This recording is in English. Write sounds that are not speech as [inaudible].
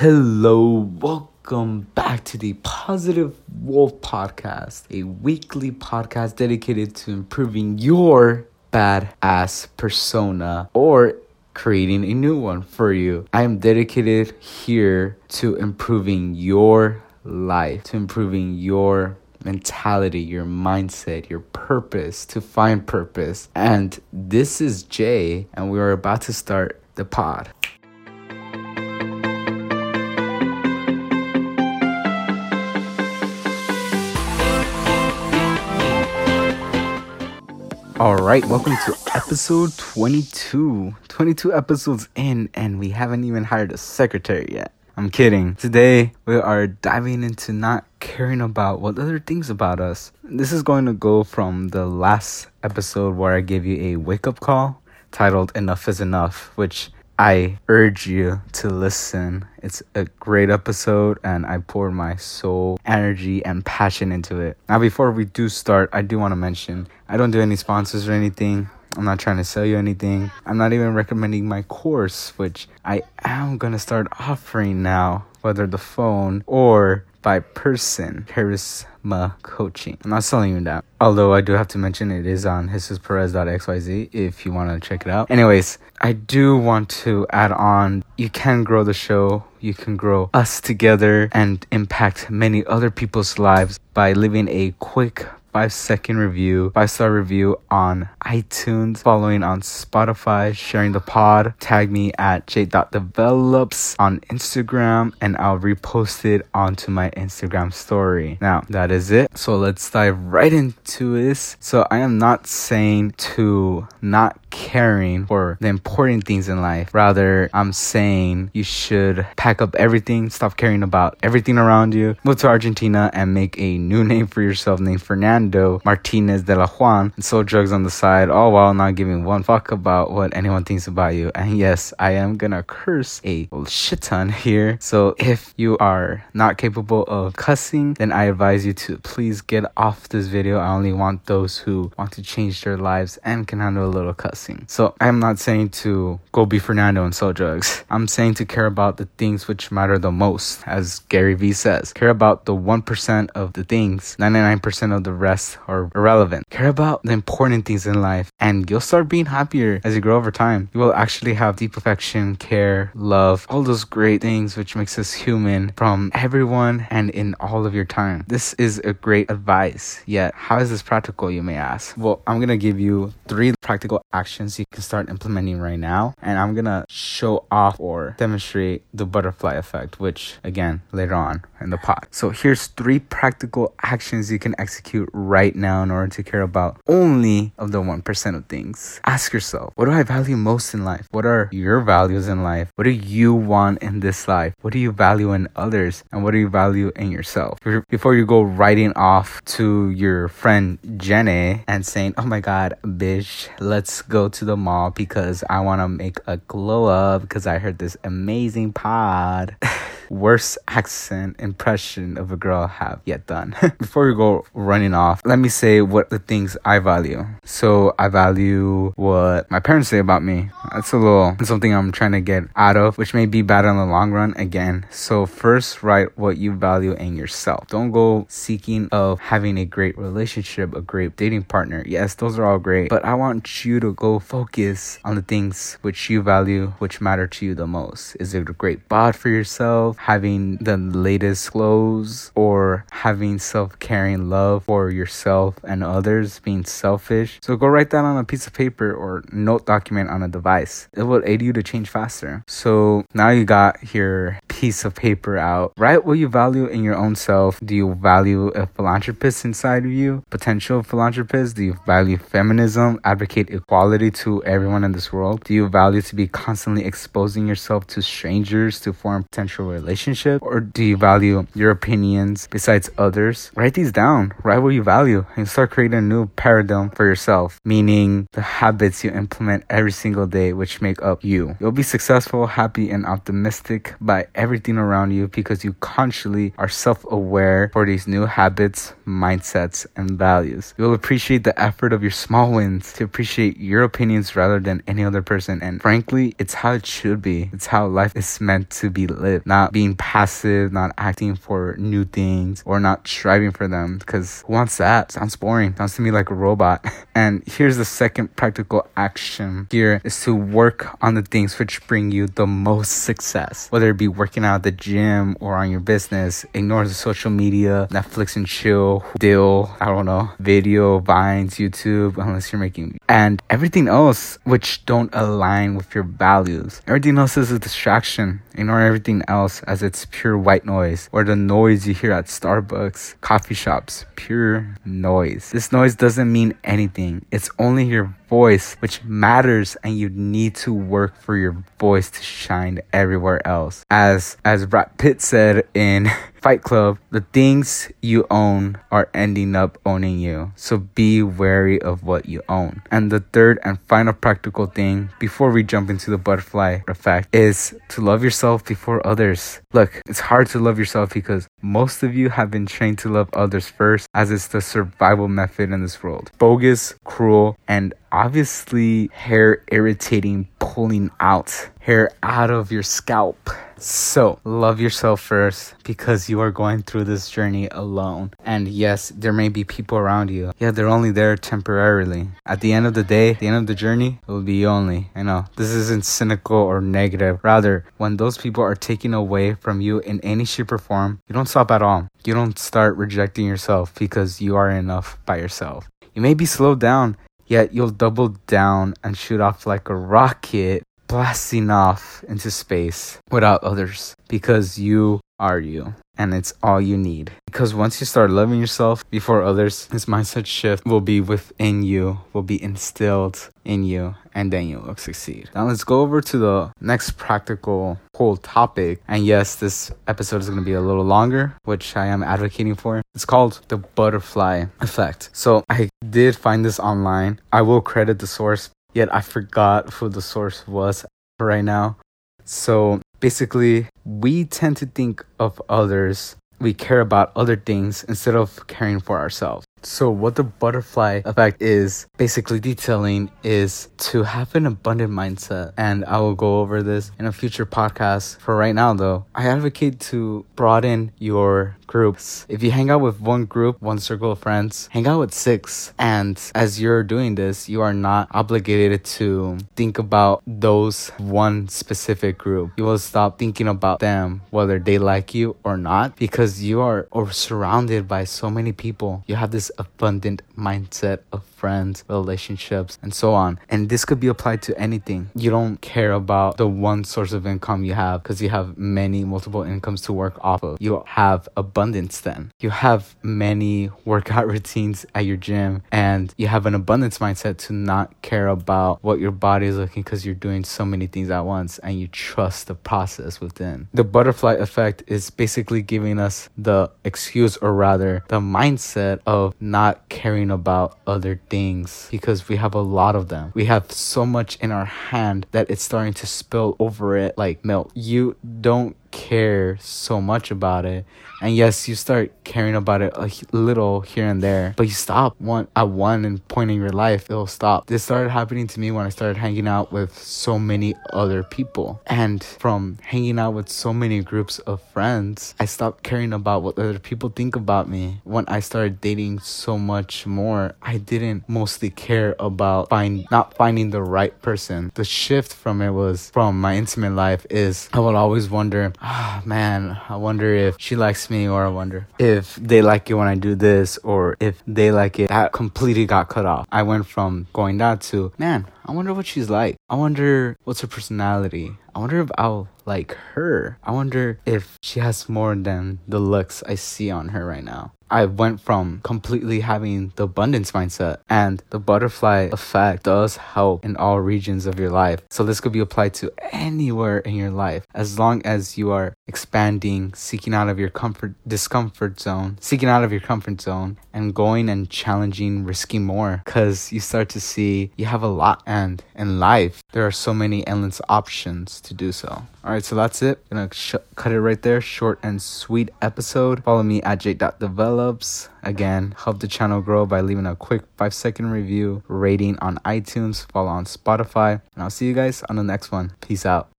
Hello, welcome back to the Positive Wolf Podcast, a weekly podcast dedicated to improving your badass persona or creating a new one for you. I am dedicated here to improving your life, to improving your mentality, your mindset, your purpose, to find purpose. And this is Jay, and we are about to start the pod. All right, welcome to episode 22. 22 episodes in, and we haven't even hired a secretary yet. I'm kidding. Today, we are diving into not caring about what other things about us. This is going to go from the last episode where I gave you a wake up call titled Enough is Enough, which I urge you to listen. It's a great episode, and I poured my soul, energy, and passion into it. Now, before we do start, I do want to mention I don't do any sponsors or anything. I'm not trying to sell you anything. I'm not even recommending my course, which I am going to start offering now, whether the phone or by person, Charisma Coaching. I'm not selling you that. Although I do have to mention it is on JesusPerez.xyz if you want to check it out. Anyways, I do want to add on you can grow the show, you can grow us together and impact many other people's lives by living a quick five second review, five star review on iTunes, following on Spotify, sharing the pod, tag me at j.develops on Instagram, and I'll repost it onto my Instagram story. Now, that is it. So let's dive right into this. So I am not saying to not caring for the important things in life. Rather, I'm saying you should pack up everything, stop caring about everything around you, move to Argentina, and make a new name for yourself named Fernando Martinez de la Juan, and sell drugs on the side, all while not giving one fuck about what anyone thinks about you. And yes, I am gonna curse a shit ton here. So if you are not capable of cussing, then I advise you to please get off this video. I only want those who want to change their lives and can handle a little So I'm not saying to go be Fernando and sell drugs. I'm saying to care about the things which matter the most, as Gary Vee says. Care about the 1% of the things, 99% of the rest are irrelevant. Care about the important things in life, and you'll start being happier as you grow over time. You will actually have deep affection, care, love, all those great things which makes us human from everyone and in all of your time. This is a great advice. Yet, how is this practical, you may ask? Well, I'm gonna give you three practical actions actions you can start implementing right now. And I'm gonna show off or demonstrate the butterfly effect, which again, later on in the pod. So here's three practical actions you can execute right now in order to care about only of the 1% of things. Ask yourself, what do I value most in life? What are your values in life? What do you want in this life? What do you value in others? And what do you value in yourself? Before you go writing off to your friend Jenny and saying, oh my God, bitch, let's go go to the mall because I want to make a glow up because I heard this amazing pod. [laughs] worst accent impression of a girl I have yet done. [laughs] Before we go running off, let me say what the things I value. So I value what my parents say about me. That's a little something I'm trying to get out of, which may be bad in the long run again. So first write what you value in yourself. Don't go seeking of having a great relationship, a great dating partner. Yes, those are all great, but I want you to go focus on the things which you value, which matter to you the most. Is it a great bod for yourself? Having the latest clothes or having self caring love for yourself and others, being selfish. So go write that on a piece of paper or note document on a device. It will aid you to change faster. So now you got your piece of paper out. Write what you value in your own self. Do you value a philanthropist inside of you? Potential philanthropist? Do you value feminism? Advocate equality to everyone in this world? Do you value to be constantly exposing yourself to strangers to form potential relationships? Relationship? Or do you value your opinions besides others? Write these down. Write what you value and start creating a new paradigm for yourself, meaning the habits you implement every single day, which make up you. You'll be successful, happy, and optimistic by everything around you because you consciously are self aware for these new habits, mindsets, and values. You'll appreciate the effort of your small wins to appreciate your opinions rather than any other person. And frankly, it's how it should be. It's how life is meant to be lived. Not being passive, not acting for new things, or not striving for them. Because who wants that? Sounds boring. Sounds to me like a robot. [laughs] And here's the second practical action here is to work on the things which bring you the most success. Whether it be working out at the gym or on your business, ignore the social media, Netflix and chill, deal, I don't know, video, vines, YouTube, unless you're making and everything else which don't align with your values. Everything else is a distraction. Ignore everything else as it's pure white noise or the noise you hear at Starbucks, coffee shops, pure noise. This noise doesn't mean anything. It's only your voice which matters and you need to work for your voice to shine everywhere else. As as Brad Pitt said in [laughs] Fight Club, the things you own are ending up owning you. So be wary of what you own. And the third and final practical thing before we jump into the butterfly effect is to love yourself before others. Look, it's hard to love yourself because most of you have been trained to love others first as it's the survival method in this world. Bogus, cruel, and obviously hair irritating pulling out hair out of your scalp. So, love yourself first because you are going through this journey alone. And yes, there may be people around you. Yeah, they're only there temporarily. At the end of the day, the end of the journey, it will be only. I know this isn't cynical or negative. Rather, when those people are taken away from you in any shape or form, you don't stop at all. You don't start rejecting yourself because you are enough by yourself. You may be slowed down Yet you'll double down and shoot off like a rocket, blasting off into space without others because you are you and it's all you need. Because once you start loving yourself before others, this mindset shift will be within you, will be instilled in you, and then you will succeed. Now let's go over to the next practical whole topic. And yes, this episode is going to be a little longer, which I am advocating for. It's called the butterfly effect. So I did find this online. I will credit the source, yet I forgot who the source was right now. So basically, we tend to think of others, we care about other things instead of caring for ourselves. So, what the butterfly effect is basically detailing is to have an abundant mindset. And I will go over this in a future podcast. For right now, though, I advocate to broaden your groups. If you hang out with one group, one circle of friends, hang out with six. And as you're doing this, you are not obligated to think about those one specific group. You will stop thinking about them, whether they like you or not, because you are surrounded by so many people. You have this abundant mindset of friends, relationships, and so on. And this could be applied to anything. You don't care about the one source of income you have because you have many multiple incomes to work off of. You have abundance then. You have many workout [laughs] routines at your gym and you have an abundance mindset to not care about what your body is looking because you're doing so many things at once and you trust the process within. The butterfly effect is basically giving us the excuse or rather the mindset of not caring about other things because we have a lot of them. We have so much in our hand that it's starting to spill over it like milk. You don't care so much about it. And yes you start caring about it a little here and there but you stop one at one point in your life it'll stop. This started happening to me when i started hanging out with so many other people. And from hanging out with so many groups of friends i stopped caring about what other people think about me. When i started dating so much more i didn't mostly care about find not finding the right person. The shift from it was from my intimate life is i would always wonder ah, man, I wonder if she likes me, or I wonder if they like it when I do this, or if they like it. That completely got cut off. I went from going that to, man, I wonder what she's like. I wonder what's her personality. I wonder if I'll like her. I wonder if she has more than the looks I see on her right now. I went from completely having the abundance mindset and the butterfly effect does help in all regions of your life. So this could be applied to anywhere in your life as long as you are expanding, seeking out of your comfort discomfort zone, seeking out of your comfort zone and going and challenging, risking more cuz you start to see you have a lot and in life there are so many endless options to do so. All right, so that's it. Gonna sh- cut it right there. Short and sweet episode. Follow me at Again, help the channel grow by leaving a quick five second review, rating on iTunes, follow on Spotify, and I'll see you guys on the next one. Peace out.